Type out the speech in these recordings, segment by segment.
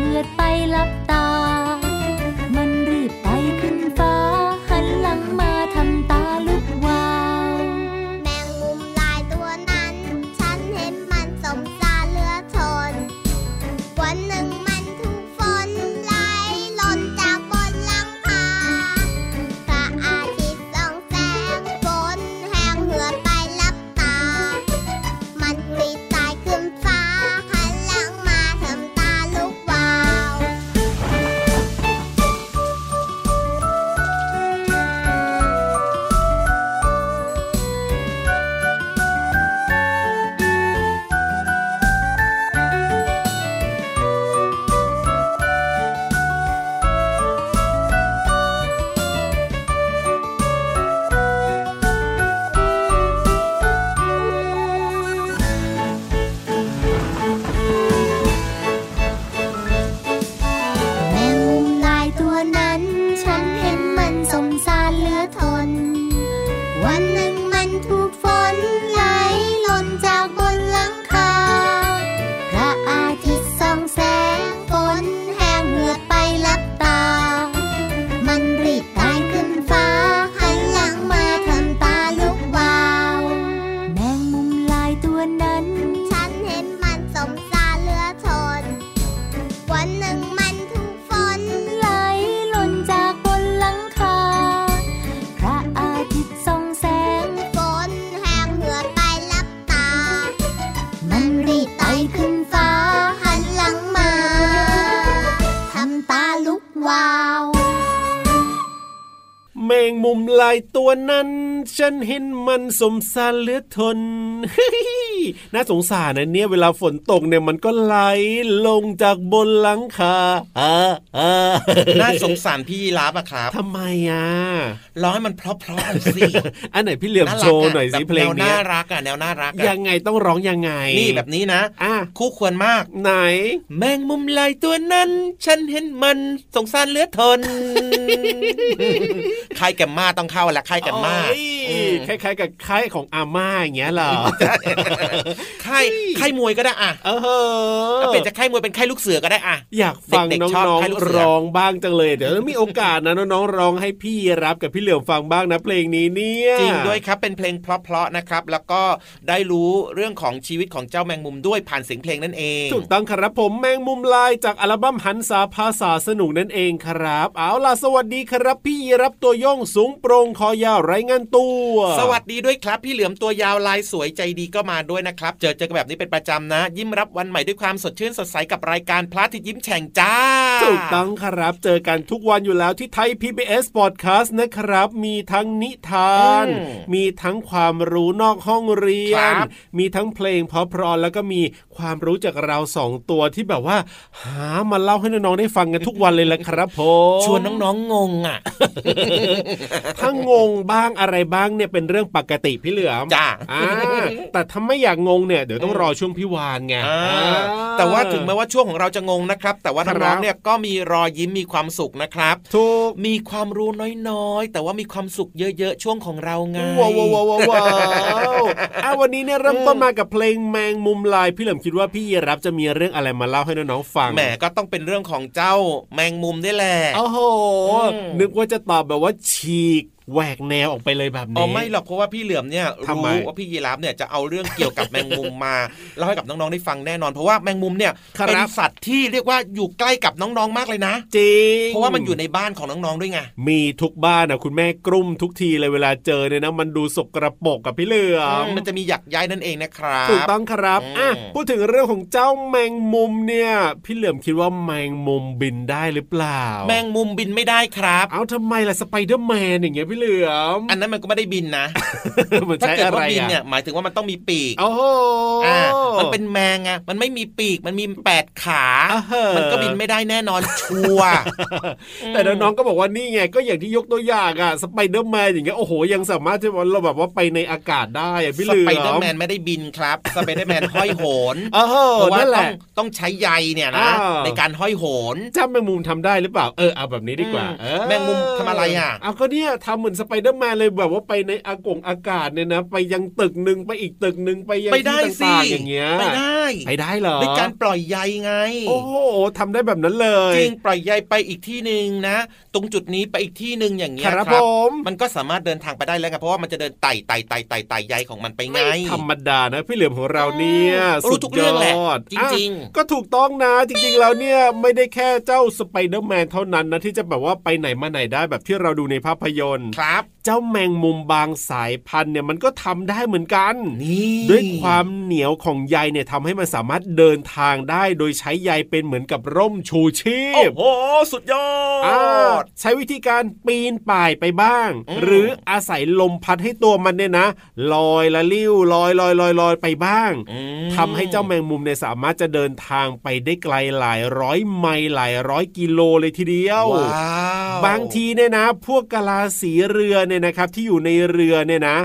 มือดไปลับตา มงมุมลายตัวนั้น ฉันเห็นมันสมสารเหลือทนน่าสงสารนะเนี่ยเวลาฝนตกเนี่ยมันก็ไหลลงจากบนหลังคาอ่าอ่าน่าสงสารพี่ยีราฟอะครับทำไมอะร้องให้มันเพราะๆหน่อยสิอันไหนพี่เหลี่ยมน่าโชรักว์อะหน่อยสิแบบเพลงแนวเนี้น่ายรักอะแนวน่ารักอะยังไงต้องร้องยังไง นี่แบบนี้นะอะคู่ควรมาก ไหน แมงมุมลายตัวนั้น ฉันเห็นมันสงสารเหลือทนใครแกมมาต้องเข้าแหละใครแกมมาโอ้ยอืมคล้ายๆกับค่ายของอาม่าอย่างเงี้ยเหรอใครใครมวยก็ได้อะเออเอาเปลี่ยนจากค่ายมวยเป็นค่ายลูกเสือก็ได้อะอยากฟังเด็กน้ๆชอบองให้ลูกเสือๆร้องบ้างจังเลยเดี๋ยวมีโอกาสนะน้องๆร้องให้พี่รับกับพี่เหลี่ยมฟังบ้างนะเพลงนี้เนี่ยจริงด้วยครับเป็นเพลงเพราะๆนะครับ แล้วก็ได้รู้เรื่องของชีวิตของเจ้าแมงมุมด้วยผ่านเสียงเพลงนั่นเองถูกต้องครับผมแมงมุมลายจากอัลบั้มหันษาภาษาสนุกนั่นเองครับ เอาล่ะสวัสดีครับพี่รับตัวโย่องสูงโปรงคอยาวไรงานตัว สวัสดีด้วยครับ พี่เหลือมตัวยาวลายสวยใจดีก็มาด้วยนะครับ เจอเจอกันแบบนี้เป็นประจำนะ ยิ้มรับวันใหม่ด้วยความสดชื่นสดใสกับรายการพระอาทิตย์ยิ้มแฉ่งจ้าถูกต้องครับ เจอกันทุกวันอยู่แล้วที่ไทย PBS Podcast นะครับ มีทั้งนิทานอืมมีทั้งความรู้นอกห้องเรียครันบมีทั้งเพลงเพราะๆแล้วก็มี ความรู้จากเราสองตัวที่แบบว่า หามาเล่าให้น้องๆได้ฟังกันทุกวันเลยแหละครับผมชวนน้องๆงงอะถ้างงบ้างอะไรบ้างเนี่ยเป็นเรื่องปกติพี่เหลือมจ้าอ่าแต่ถ้าไม่อยากงงเนี่ยเดี๋ยวต้องรอช่วงพี่วานไงอ่าอ่าแต่ว่าถึงแม้ว่าช่วงของเราจะงงนะครับ แต่ว่าครัน้อบงๆเนี่ยก็มีรอยยิ้มมีความสุขนะครับถูกมีความรู้น้อยๆ แต่ว่ามีความสุขเยอะๆ ช่วงของเราไงว้าวว้าวว้าวว้าวอะวันนี้เนี่ยเริ่มต้นมากับเพลงแมงมุมลายพี่เหลิมคิดว่าพี่ยีรับจะมีเรื่องอะไรมาเล่าให้น้องๆฟังแหมก็ต้องเป็นเรื่องของเจ้าแมงมุมนี่แหละโอ้โหอืมนึกว่าจะตอบแบบว่าฉีก แหวกแนวออกไปเลยแบบอ๋อนี้ไม่หรอกเพราะว่าพี่เหลือมเนี่ยทำไมรู้ว่าพี่ยีราฟเนี่ยจะเอาเรื่องเกี่ยวกับแมงมุมมาเล่าให้กับน้องๆได้ฟังแน่นอนเพราะว่าแมงมุมเนี่ยครับเป็นสัตว์ที่เรียกว่าอยู่ใกล้กับน้องๆมากเลยนะจริงเพราะว่ามันอยู่ในบ้านของน้องๆด้วยไงมีทุกบ้านนะคุณแม่กลุ้มทุกทีเลยเวลาเจอเนี่ยนะมันดูสกระปรกกับพี่เหลือมมันจะมีหยักใยนั่นเองนะครับถูกต้องครับอืมอะพูดถึงเรื่องของเจ้าแมงมุมเนี่ยพี่เหลือมคิดว่าแมงมุมบินได้หรือเปล่า แมงมุมบินไม่ได้ครับ เอาทำไมล่ะสไปเดอร์แมนอย่างเงี้ยพี่เหลือม อันนั้นมันก็ไม่ได้บินนะมันถ้าใช้เกิดอะไรว่าบินอะเนี่ยหมายถึงว่ามันต้องมีปีกโอ้โหอ่ามันเป็นแมงไงมันไม่มีปีกมันมีแปดขาอ่าฮะมันก็บินไม่ได้แน่นอนชัวร์แต่น้องๆก็บอกว่านี่ไงก็อย่างที่ยกตัวอย่างอะสไปเดอร์แมนอย่างเงี้ยโอ้โหยังสามารถที่ว่าเราแบบว่าไปในอากาศได้อะพี่เหลือมสไปเดอร์แมนไม่ได้บินครับสไปเดอร์แมนห้อยโหนเออเพราะว่านั่นแหละต้องต้องใช้ใยเนี่ยนะอ่าในการห้อยโหนเจ้าแมงมุมทำได้หรือเปล่าเออเอาแบบนี้ดีกว่าอืมเออแมงมุมทำอะไรอะเอาก็เนี่ยทำเหมือนสไปเดอร์แมนเลยแบบว่าไปในอากงอากาศเนี่ยนะ ไปยังตึกหนึ่งไปอีกตึกหนึ่งไปยังไปได้ที่สิต่างๆอย่างเงี้ยไปได้ไปได้เหรอด้วยการปล่อยใยไง โอ้โหทำได้แบบนั้นเลย จริงปล่อยใยไปอีกที่หนึ่งนะ ตรงจุดนี้ไปอีกที่หนึ่งอย่างเงี้ยครับครับผมมันก็สามารถเดินทางไปได้แล้วไงเพราะว่ามันจะเดินไต่ไต่ไต่ไต่ไต่ใยของมันไปไงไม่ธรรมดานะพี่เหลือมของเราเนี่ยรู้สุดทุกยเรื่องแหละอดจริงๆอะก็ถูกต้องนะจริงๆแล้วเนี่ยไม่ได้แค่เจ้าสไปเดอร์แมนเท่านั้นนะที่จะแบบว่าไปไหนมาไหนได้แบบที่เราดูในภาพยนตร์ครับเจ้าแมงมุมบางสายพันธุ์เนี่ยมันก็ทำได้เหมือนกันนี่ด้วยความเหนียวของใยเนี่ยทำให้มันสามารถเดินทางได้โดยใช้ใยเป็นเหมือนกับร่มชูชีโอ้พโห สุดยออ่าดใช้วิธีการปีนป่ายไปบ้างอืมหรืออาศัยลมพัดให้ตัวมันเนี่ยนะ ลอยละลิ้วลอยลอยลอยลอยไปบ้างอืมทำให้เจ้าแมงมุมเนี่ยสามารถจะเดินทางไปได้ไกลหลายร้อยไมล์หลายร้อยกิโลเลยทีเดียวว้าวบางทีเนี่ยนะ พวกกะลาสีเรือเนี่ยนะครับที่อยู่ในเรือเนี่ยนะ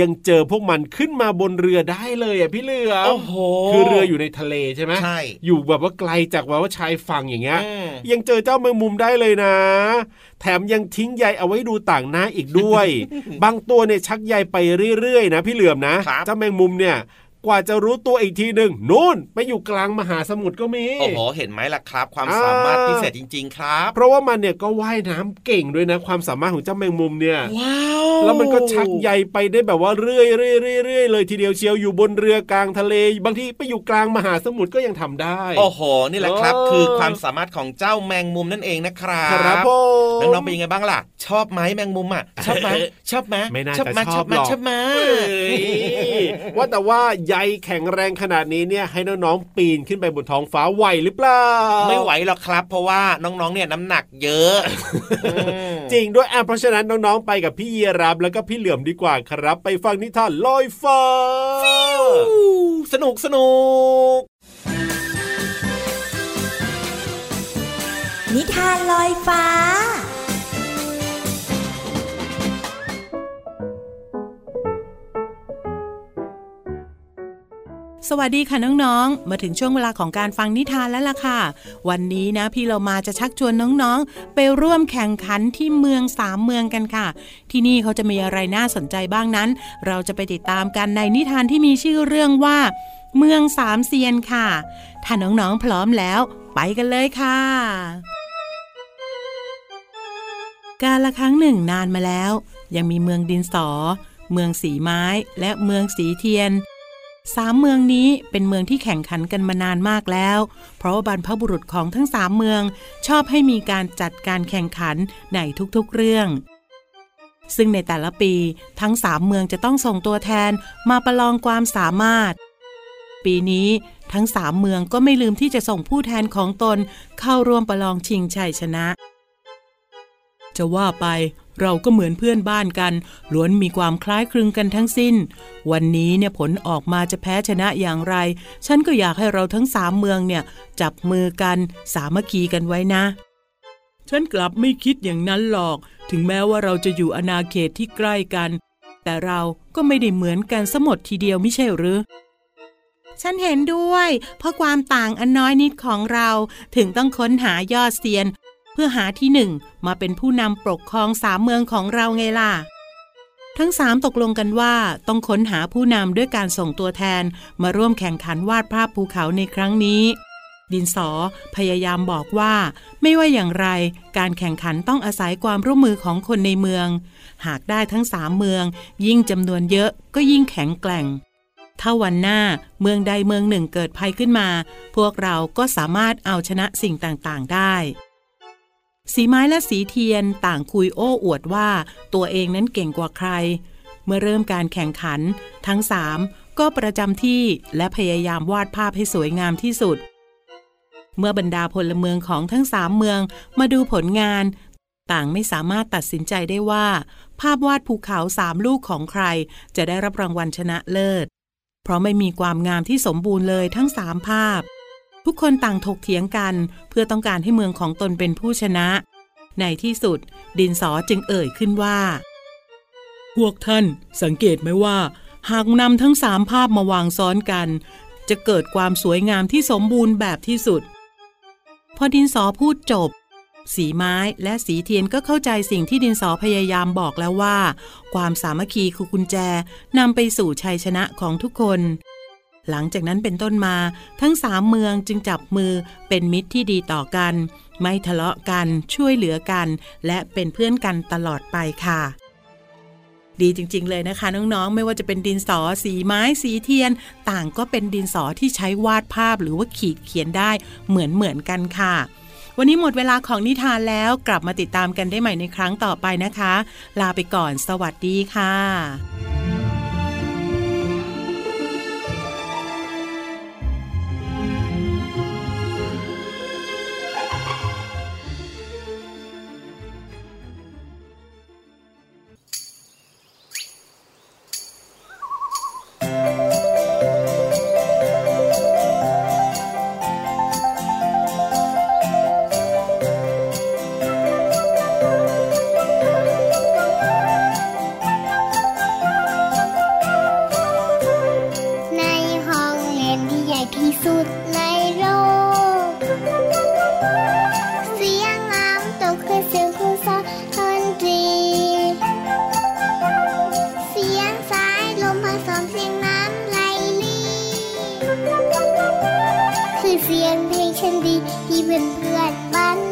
ยังเจอพวกมันขึ้นมาบนเรือได้เลยอะพี่เหลือมโอ้โหคือเรืออยู่ในทะเลใช่ไหมใช่อยู่แบบว่าไกลจากแบบว่าชายฝั่งอย่างเงี้ยอืมยังเจอเจ้าแมงมุมได้เลยนะ แถมยังทิ้งใยเอาไว้ดูต่างหน้าอีกด้วย บางตัวเนี่ยชักใยไปเรื่อยๆนะ พี่เหลือมนะครับเจ้าแมงมุมเนี่ย กว่าจะรู้ตัวอีกทีหนึ่งนู่นไปอยู่กลางมหาสมุทรก็มีโอ้โหเห็นไหมล่ะครับ ความอ่าสามารถพิเศษจริง ๆ ครับ เพราะว่ามันเนี่ยก็ว่ายน้ำเก่งด้วยนะ ความสามารถของเจ้าแมงมุมเนี่ยว้าวแล้วมันก็ชักใยไปได้แบบว่าเรื่อยๆเรื่อยๆเลยทีเดียวเชียวอยู่บนเรือกลางทะเล บางทีไปอยู่กลางมหาสมุทรก็ยังทำได้ โอ้โหนี่แหละครับโอ้คือความสามารถของเจ้าแมงมุมนั่นเองนะครับครับผมน้องๆเป็นยังไงบ้างล่ะ ชอบไหมแมงมุมอะชอบไหมชอบไหมไม่น่าชอบจะไหมชชออบบหรอกชอบไหมเฮ้ยว่าแต่ว่าใยแข็งแรงขนาดนี้เนี่ยให้น้องๆปีนขึ้นไปบนท้องฟ้าไหวหรือเปล่า ไม่ไหวหรอกครับ เพราะว่าน้องๆเนี่ยน้ำหนักเยอะอืมจริงด้วยอะเพราะฉะนั้นน้องๆไปกับพี่เยรับแล้วก็พี่เหลือมดีกว่าครับ ไปฟังนิทานลอยฟ้า สนุกสนุกนิทานลอยฟ้า สวัสดีค่ะน้องๆ มาถึงช่วงเวลาของการฟังนิทานแล้วล่ะค่ะ วันนี้นะพี่เรามาจะชักชวนน้องๆ ไปร่วมแข่งขันที่เมืองสามเมืองกันค่ะ ที่นี่เขาจะมีอะไรน่าสนใจบ้างนั้น เราจะไปติดตามกันในนิทานที่มีชื่อเรื่องว่า เมืองสามเซียนค่ะ ถ้าน้องๆพร้อมแล้ว ไปกันเลยค่ะ การละครั้งหนึ่งนานมาแล้ว ยังมีเมืองดินสอ เมืองสีไม้และเมืองสีเทียน สามเมืองนี้เป็นเมืองที่แข่งขันกันมานานมากแล้ว เพราะว่าบรรพบุรุษของทั้งสามเมือง ชอบให้มีการจัดการแข่งขันในทุกๆเรื่อง ซึ่งในแต่ละปีทั้งสามเมืองจะต้องส่งตัวแทนมาประลองความสามารถ ปีนี้ทั้งสามเมืองก็ไม่ลืมที่จะส่งผู้แทนของตนเข้าร่วมประลองชิงชัยชนะ จะว่าไป เราก็เหมือนเพื่อนบ้านกัน ล้วนมีความคล้ายคลึงกันทั้งสิ้น วันนี้เนี่ยผลออกมาจะแพ้ชนะอย่างไร ฉันก็อยากให้เราทั้งสามเมืองเนี่ยจับมือกันสามัคคีกันไว้นะ ฉันกลับไม่คิดอย่างนั้นหรอก ถึงแม้ว่าเราจะอยู่อาณาเขตที่ใกล้กัน แต่เราก็ไม่ได้เหมือนกันสมดทีเดียวไม่ใช่หรือฉันเห็นด้วย เพราะความต่างอันน้อยนิดของเราถึงต้องค้นหายอดเซียน เพื่อหาที่หนึ่งมาเป็นผู้นำปกครองสามเมืองของเราไงล่ะ ทั้งสามตกลงกันว่าต้องค้นหาผู้นำด้วยการส่งตัวแทนมาร่วมแข่งขันวาดภาพภูเขาในครั้งนี้ ดินสอพยายามบอกว่า ไม่ว่าอย่างไร การแข่งขันต้องอาศัยความร่วมมือของคนในเมือง หากได้ทั้งสามเมือง ยิ่งจำนวนเยอะก็ยิ่งแข็งแกร่งถ้าวันหน้าเมืองใดเมืองหนึ่งเกิดภัยขึ้นมา พวกเราก็สามารถเอาชนะสิ่งต่างๆ ได้ สีไม้และสีเทียนต่างคุยโอ้อวดว่าตัวเองนั้นเก่งกว่าใคร เมื่อเริ่มการแข่งขัน ทั้งสามก็ประจำที่และพยายามวาดภาพให้สวยงามที่สุด เมื่อบรรดาพลเมืองของทั้งสามเมืองมาดูผลงาน ต่างไม่สามารถตัดสินใจได้ว่า ภาพวาดภูเขาสามลูกของใคร จะได้รับรางวัลชนะเลิศ เพราะไม่มีความงามที่สมบูรณ์เลยทั้งสามภาพ ทุกคนต่างถกเถียงกัน เพื่อต้องการให้เมืองของตนเป็นผู้ชนะ ในที่สุด ดินสอจึงเอ่ยขึ้นว่า พวกท่านสังเกตไหมว่า หากนำทั้งสามภาพมาวางซ้อนกัน จะเกิดความสวยงามที่สมบูรณ์แบบที่สุด พอดินสอพูดจบ สีไม้และสีเทียนก็เข้าใจสิ่งที่ดินสอพยายามบอกแล้วว่า ความสามัคคีคือกุญแจนำไปสู่ชัยชนะของทุกคน หลังจากนั้นเป็นต้นมา ทั้งสามเมืองจึงจับมือเป็นมิตรที่ดีต่อกัน ไม่ทะเลาะกันช่วยเหลือกัน และเป็นเพื่อนกันตลอดไปค่ะ ดีจริง ๆ เลยนะคะ น้อง ๆ ไม่ว่าจะเป็นดินสอสีไม้สีเทียน ต่างก็เป็นดินสอที่ใช้วาดภาพหรือว่าขีดเขียนได้เหมือนเหมือนกันค่ะวันนี้หมดเวลาของนิทานแล้วกลับมาติดตามกันได้ใหม่ในครั้งต่อไปนะคะ ลาไปก่อน สวัสดีค่ะ เสียงเพลงฉันดีที่เพื่อนเพื่อนบ้าน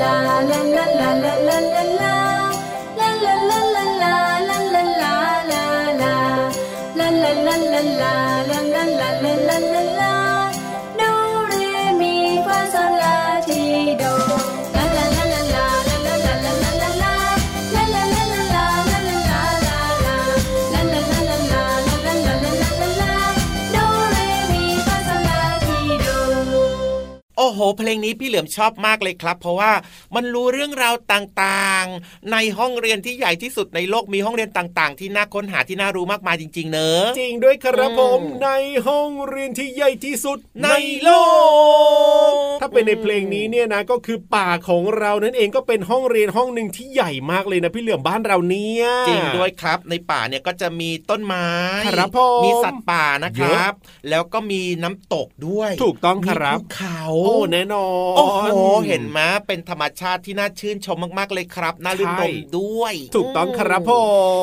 โอ้โหเพลงนี้พี่เหลือมชอบมากเลยครับ เพราะว่า มันรู้เรื่องราวต่างๆ ในห้องเรียนที่ใหญ่ที่สุดในโลกมีห้องเรียนต่างๆ ที่น่าค้นหาที่น่ารู้มากมายจริง ๆ เนอะจริงด้วยครับอืมผมในห้องเรียนที่ใหญ่ที่สุดในโลก ถ้าเป็นในเพลงนี้เนี่ยนะก็คือป่าของเรานั่นเองก็เป็นห้องเรียนห้องหนึ่งที่ใหญ่มากเลยนะพี่เหลือมบ้านเราเนี่ยจริงด้วยครับ ในป่าเนี่ยก็จะมีต้นไม้ครับผมมีสัตว์ป่านะครับ แล้วก็มีน้ำตกด้วย ถูกต้องครับมีภูเขาโอ้แน่นอนโอ้โหเห็นไหมเป็นธรรมชาติที่น่าชื่นชมมากๆเลยครับน่ารื่นรมย์ด้วย ถูกต้องครับผ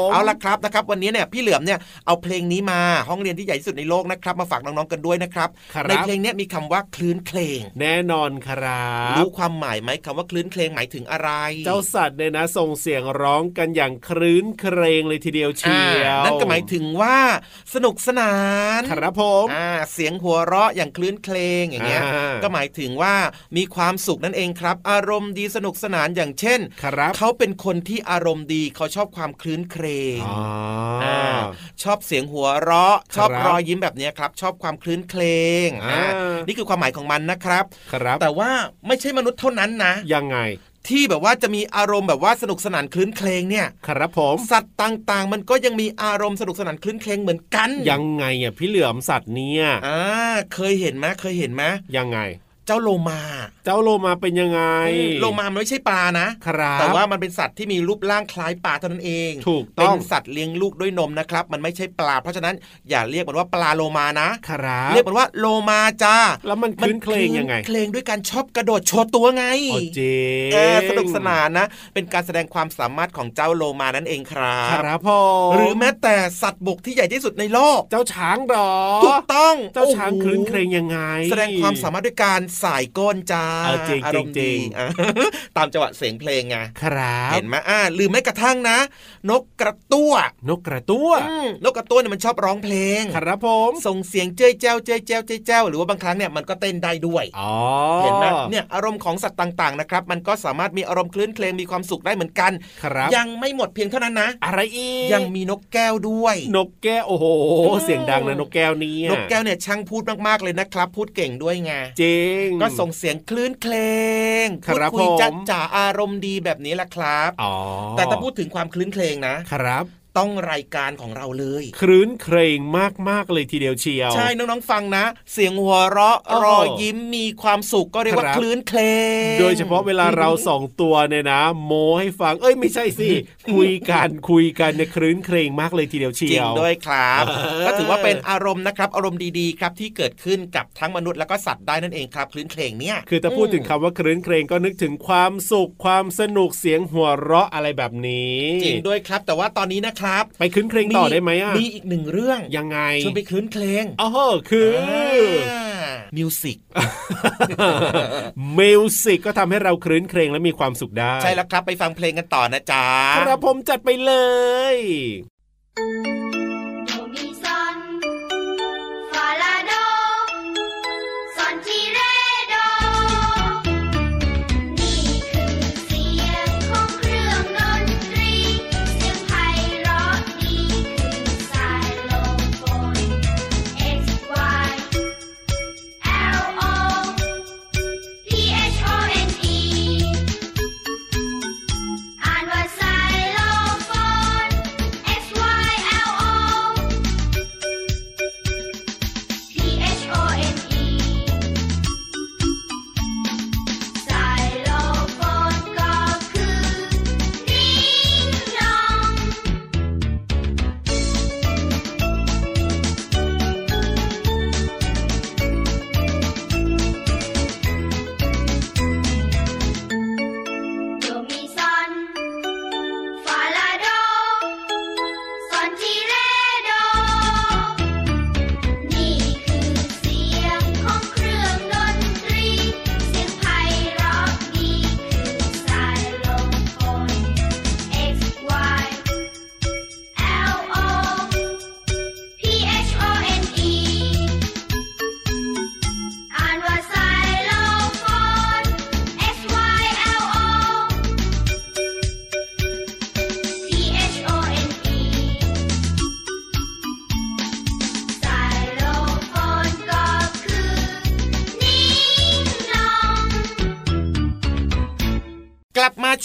มเอาละครับนะครับ วันนี้เนี่ยพี่เหลือมเนี่ยเอาเพลงนี้มาห้องเรียนที่ใหญ่ที่สุดในโลกนะครับ มาฝากน้องๆกันด้วยนะครับครับในเพลงเนี้ยมีคำว่าคลื่นเพลงแน่นอนครับรู้ความหมายไหมคำว่าคลื่นเพลงหมายถึงอะไร เจ้าสัตว์เนี่ยนะส่งเสียงร้องกันอย่างครื้นเครงเลยทีเดียวเชียวอ่านั่นก็หมายถึงว่าสนุกสนาน ครับผมอ่าเสียงหัวเราะอย่างคลื่นเพลงอย่างเงี้ยอ่าก็หมายถึงว่ามีความสุขนั่นเองครับ อารมณ์ดีสนุกสนานอย่างเช่นครับเขาเป็นคนที่อารมณ์ดีเขาชอบความคลื่นเครงอ๋ออ่าชอบเสียงหัวเราะ ชอบครับรอยยิ้มแบบเนี้ยครับ ชอบความคลื่นเครงอ่าอ่านี่คือความหมายของมันนะครับครับ แต่ว่าไม่ใช่มนุษย์เท่านั้นนะ ยังไงที่แบบว่าจะมีอารมณ์แบบว่าสนุกสนานคลื่นเครงเนี่ย ครับผม สัตว์ต่างๆ มันก็ยังมีอารมณ์สนุกสนานคลื่นเครงเหมือนกัน ยังไงอะพี่เหลือมสัตว์เนี่ยอ่าเคยเห็นไหมเคยเห็นไหมยังไง เจ้าโลมา เจ้าโลมาเป็นยังไง โลมามันไม่ใช่ปลานะครับแต่ว่ามันเป็นสัตว์ที่มีรูปร่างคล้ายปลาเท่านั้นเอง ถูกเป็ต้นองสัตว์เลี้ยงลูกด้วยนมนะครับ มันไม่ใช่ปลา เพราะฉะนั้นอย่าเรียกมันว่าปลาโลมานะครับเรียกมันว่าโลมาจ้า แล้วมันคลื้นเครงยังไง เคลงด้วยการชอบกระโดดโชว์ตัวไงโอ้เจเออสนุกสนานนะ เป็นการแสดงความสามารถของเจ้าโลมานั่นเองครัคบรับผมหรือแม้แต่สัตว์บกที่ใหญ่ที่สุดในโลก เจ้าช้างเหรอ ถูกต้อง เจ้าช้างโอ้โหคลื้นเครงยังไง แสดงความสามารถด้วยการสายก้นจ้าเออจริงอารมณ์จริดีงอะตามจังหวะเสียงเพลงไงครับเห็นไหมอ่าหรือแม้กระทั่งนะ นกกระตั้วนกกระตั้วอืมนกกระตั้วเนี่ยมันชอบร้องเพลงครับผมส่งเสียงเจ้ยเจ้าเจ้ยเจ้าเจ้ยเจ้าหรือว่าบางครั้งเนี่ยมันก็เต้นได้ด้วยอ๋อเห็นไหมเนี่ยอารมณ์ของสัตว์ต่างๆนะครับมันก็สามารถมีอารมณ์คลื่นเคลงมีความสุขได้เหมือนกันครับยังไม่หมดเพียงเท่านั้นนะ อะไรอีกยังมีนกแก้วด้วย นกแก้วโอ้โหอืมเสียงดังนะนกแก้วเนี้นกแก้วเนี่ยช่างพูดมากๆเลยนะครับ พูดเก่งด้วยไงจริงก็ส่งเสียงคลื่นเคลงคพูดรับคุยผมจัดจ๋าอารมณ์ดีแบบนี้แหละครับอ๋อแต่ถ้าพูดถึงความคลื่นเคลงนะครับ ต้องรายการของเราเลยครื้นเครงมากๆเลยทีเดียวเชียว ใช่น้องๆฟังนะ เสียงหัวเราะโอ้โหรอยยิ้มมีความสุขก็เรียกว่าครับคลื่นเคลงโดยเฉพาะเวลาเราสองตัวเนี่ยนะ โมให้ฟังเอ้ยไม่ใช่สิคุยกันคุยกันเนี่ยครื้นเครงมากเลยทีเดียวเชีจริยงวด้วยครับเออก็ถือว่าเป็นอารมณ์นะครับ อารมณ์ดีๆครับที่เกิดขึ้นกับทั้งมนุษย์แล้วก็สัตว์ได้นั่นเองครับคลื่นเคลงเนี่ยคือถ้าพูดถึงคำว่าครื้นเครงก็นึกถึงความสุขความสนุกเสียงหัวเราะอะไรแบบนี้ จริงด้วยครับ แต่ว่าตอนนี้นะครับไปครื้นเครงต่อได้ไหมอะมีอีกหนึ่งเรื่องยังไงชวนไปคลื่นเคลงอ๋อคือมิวสิกมิวสิกก็ทำให้เราครื้นเครงและมีความสุขได้ ใช่แล้วครับไปฟังเพลงกันต่อนะจ๊ะ ครับผมจัดไปเลยโด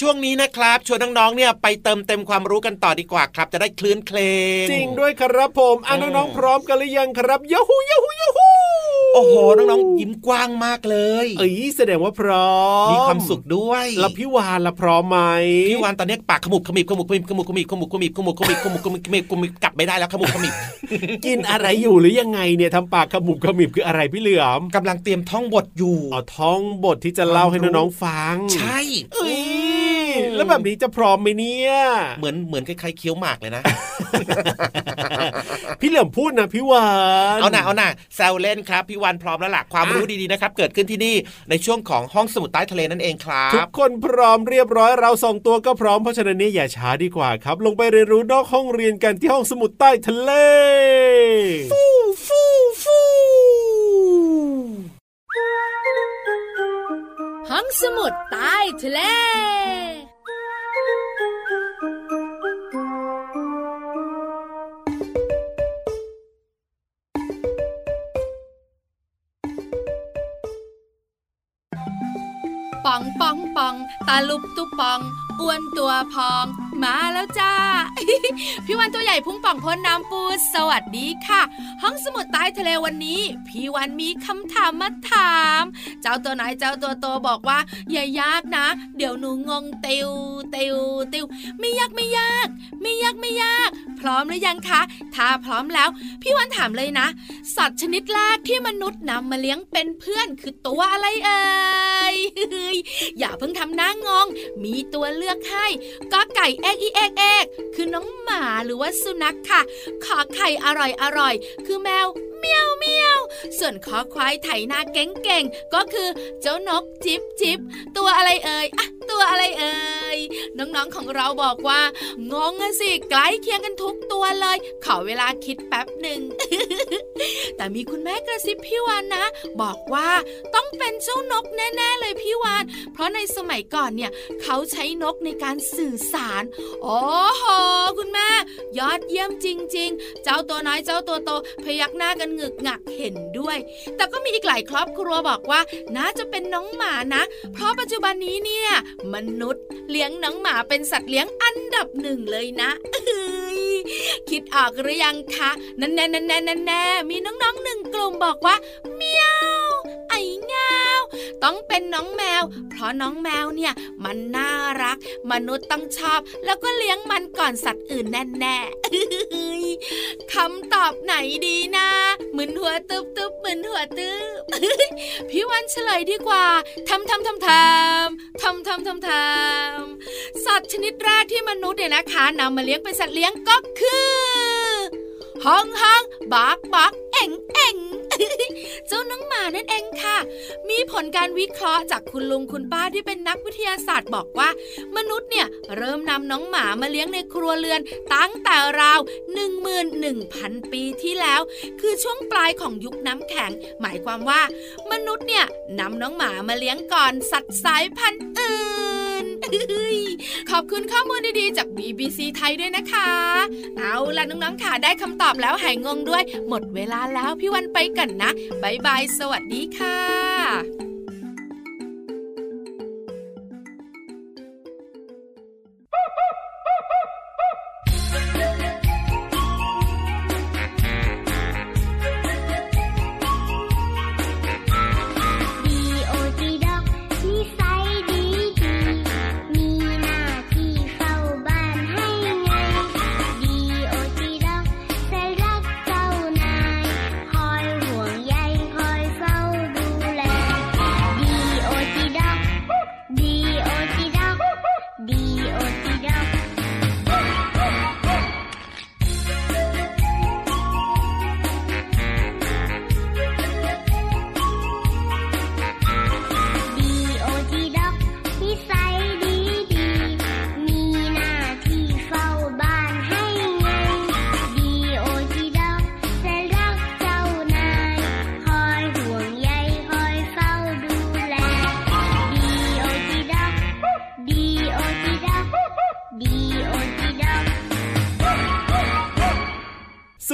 ช่วงนี้นะครับ ชวนน้องๆเนี่ยไปเติมเต็มความรู้กันต่อดีกว่าครับ จะได้คลื่นเคลงจริงด้วยครับผมอะอืมน้องๆพร้อมกันหรือยังครับยาฮูยาฮูยาฮูโอ้โหน้องๆยิ้มกว้างมากเลย เอ้ยแสดงว่าพร้อมมีความสุขด้วยแล้วพี่วานละพร้อมไหมพี่วานตอนนี้ปากขมุบขมิบขมุบขมิบขมุบขมิบขมุบขมิบขมุบขมิบขมุบขมิบขมิบขมิบกลับไม่ได้แล้วขมุบขมิบกินอะไรอยู่หรือยังไงเนี่ยทำปากขมุบขมิบคืออะไรพี่เหลือมกำลังเตรียมท่องบทอยู่อ๋อท้องบทที่จะเล่าให้น้องๆฟัง ใช่เอ้ย แล้วแบบนี้จะพร้อมไหมเนี่ย เหมือนเหมือนคล้ายๆเคี้ยวหมากเลยนะ พี่เหลือมพูดนะพี่วานเอาหน่าเอาหน่าแซวเล่นครับพี่วันพร้อมแล้วล่ะความรู้ดีๆนะครับ เกิดขึ้นที่นี่ในช่วงของห้องสมุดใต้ทะเลนั่นเองครัทุบกคนพร้อมเรียบร้อยเราสองตัวก็พร้อมเพราะฉะนั้นเนี่ยอย่าช้าดีกว่าครับ ลงไปเรียนรู้นอกห้องเรียนกันที่ห้องสมุดใต้ทะเลฟูฟูฟู ห้องสมุดใต้ทะเลปองปองปองตาลุบตุปอง อ้วนตัวพอง มาแล้วจ้า พี่วันตัวใหญ่พุ่งป่องพ้นน้ำปูสวัสดีค่ะ ห้องสมุดใต้ทะเลวันนี้ พี่วันมีคำถามมาถาม เจ้าตัวไหนเจ้าตัวโตบอกว่า อย่ายากนะ เดี๋ยวหนูงงเติวเติวเติวไม่ยากไม่ยาก ไม่ยากไม่ยาก พร้อมหรือยังคะ ถ้าพร้อมแล้ว พี่วันถามเลยนะ สัตว์ชนิดแรกที่มนุษย์นำมาเลี้ยงเป็นเพื่อนคือตัวอะไรเอ่ยอย่าเพิ่งทำหน้างง มีตัวเลือกให้ก็ไก่เอ็กอีเอ็กเอ็กคือน้องหมาหรือว่าสุนัขค่ะ ขอไข่อร่อยอร่อย คือแมวเมียวเมียวส่วนขอควายไถนาเก่งเก่งๆก็คือเจ้านกจิบจิบตัวอะไรเอ่ยอะตัวอะไรเอ่ย น้องๆของเราบอกว่างงอะสิใกล้เคียงกันทุกตัวเลย ขอเวลาคิดแป๊บหนึ่งแต่มีคุณแม่กระซิบพี่วานนะ บอกว่าต้องเป็นเจ้านกแน่ ๆ เลยพี่วาน เพราะในสมัยก่อนเนี่ย เขาใช้นกในการสื่อสาร โอ้โหคุณแม่ ยอดเยี่ยมจริง ๆ เจ้าตัวน้อยเจ้าตัวโตพยักหน้ากันงึกงักเห็นด้วย แต่ก็มีอีกหลายครอบครัวบอกว่าน่าจะเป็นน้องหมานะ เพราะปัจจุบันนี้เนี่ย มนุษย์เลี้ยงน้องหมาเป็นสัตว์เลี้ยงอันดับหนึ่งเลยนะคิดออกหรือยังคะนั่นแน่นั่นแน่นั่นแน่มีน้องๆหนึ่งกลุ่มบอกว่าเมียวไอ้เงาต้องเป็นน้องแมว เพราะน้องแมวเนี่ย มันน่ารัก มนุษย์ต้องชอบ แล้วก็เลี้ยงมันก่อนสัตว์อื่นแน่แน่ๆคำตอบไหนดีนะ หมือนหัวตึบตึบเหมือนหัวตึบพี่วันเฉลยดีกว่าทำทำทำทำทำทำทำทำสัตว์ชนิดแรกที่มนุษย์เนี่ยนะคะนำมาเลี้ยงเป็นสัตว์เลี้ยงก็คือห้องห้องบักบักเอ็งเอ็ง เจ้าน้องหมานั่นเองค่ะ มีผลการวิเคราะห์จากคุณลุงคุณป้าที่เป็นนักวิทยาศาสตร์บอกว่า มนุษย์เนี่ยเริ่มนำน้องหมามาเลี้ยงในครัวเรือนตั้งแต่ราว 11,000 ปีที่แล้ว คือช่วงปลายของยุคน้ำแข็ง หมายความว่า มนุษย์เนี่ยนำน้องหมามาเลี้ยงก่อนสัตว์สายพันธุ์อื่น ขอบคุณข้อมูลดีๆ จาก BBC ไทยด้วยนะคะ เอาล่ะน้องๆค่ะได้คำตอบแล้วหายงงด้วย หมดเวลาแล้วพี่วันไปกันนะบายบายสวัสดีค่ะ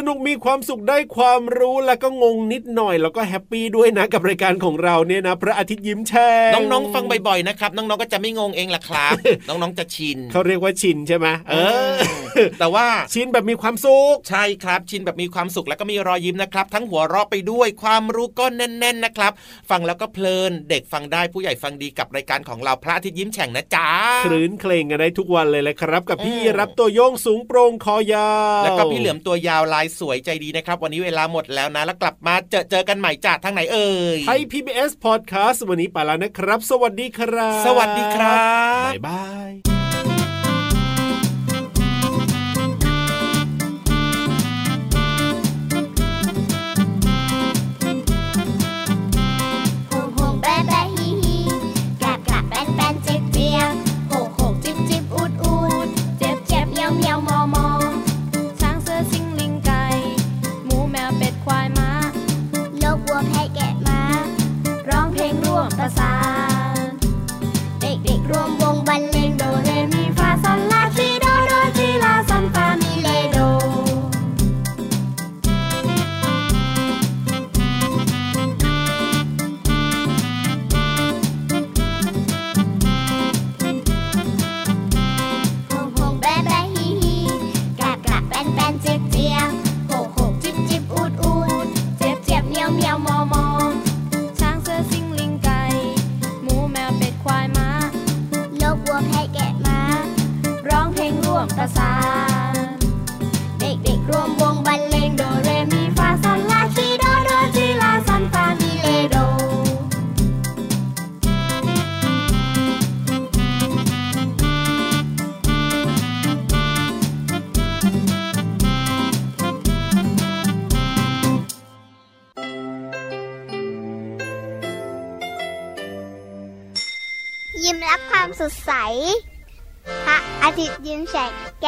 นุกมีความสุขได้ความรู้แล้วก็งงนิดหน่อย แล้วก็แฮปปี้ด้วยนะกับรายการของเราเนี่ยนะ พระอาทิตย์ยิ้มแฉ่งน้องๆฟังบ่อยๆนะครับ น้องๆก็จะไม่งงเองล่ะครับ น้องๆจะชินเขาเรียกว่าชินใช่ไหมเออ แต่ว่าชินแบบมีความสุข ใช่ครับ ชินแบบมีความสุขแล้วก็มีรอยยิ้มนะครับ ทั้งหัวเราะไปด้วยความรู้ก็แน่น ๆนะครับ ฟังแล้วก็เพลินเด็กฟังได้ผู้ใหญ่ฟังดีกับรายการของเราพระอาทิตย์ยิ้มแฉ่งนะจ๊ะคลื้นเคลงกันได้ทุกวันเลยแหละครับ กับพี่อืมรับตัวโยงสูงโปร่งคอยาวแล้วก็พี่เหลือมตัวยาวลายสวยใจดีนะครับ วันนี้เวลาหมดแล้วนะ แล้วกลับมาเจอเจอกันใหม่จ้าทางไหนเอ่ยไทย PBS Podcast วันนี้ไปแล้วนะครับ สวัสดีครับ สวัสดีครับบ๊ายบาย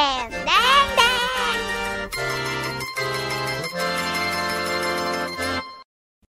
ยิ้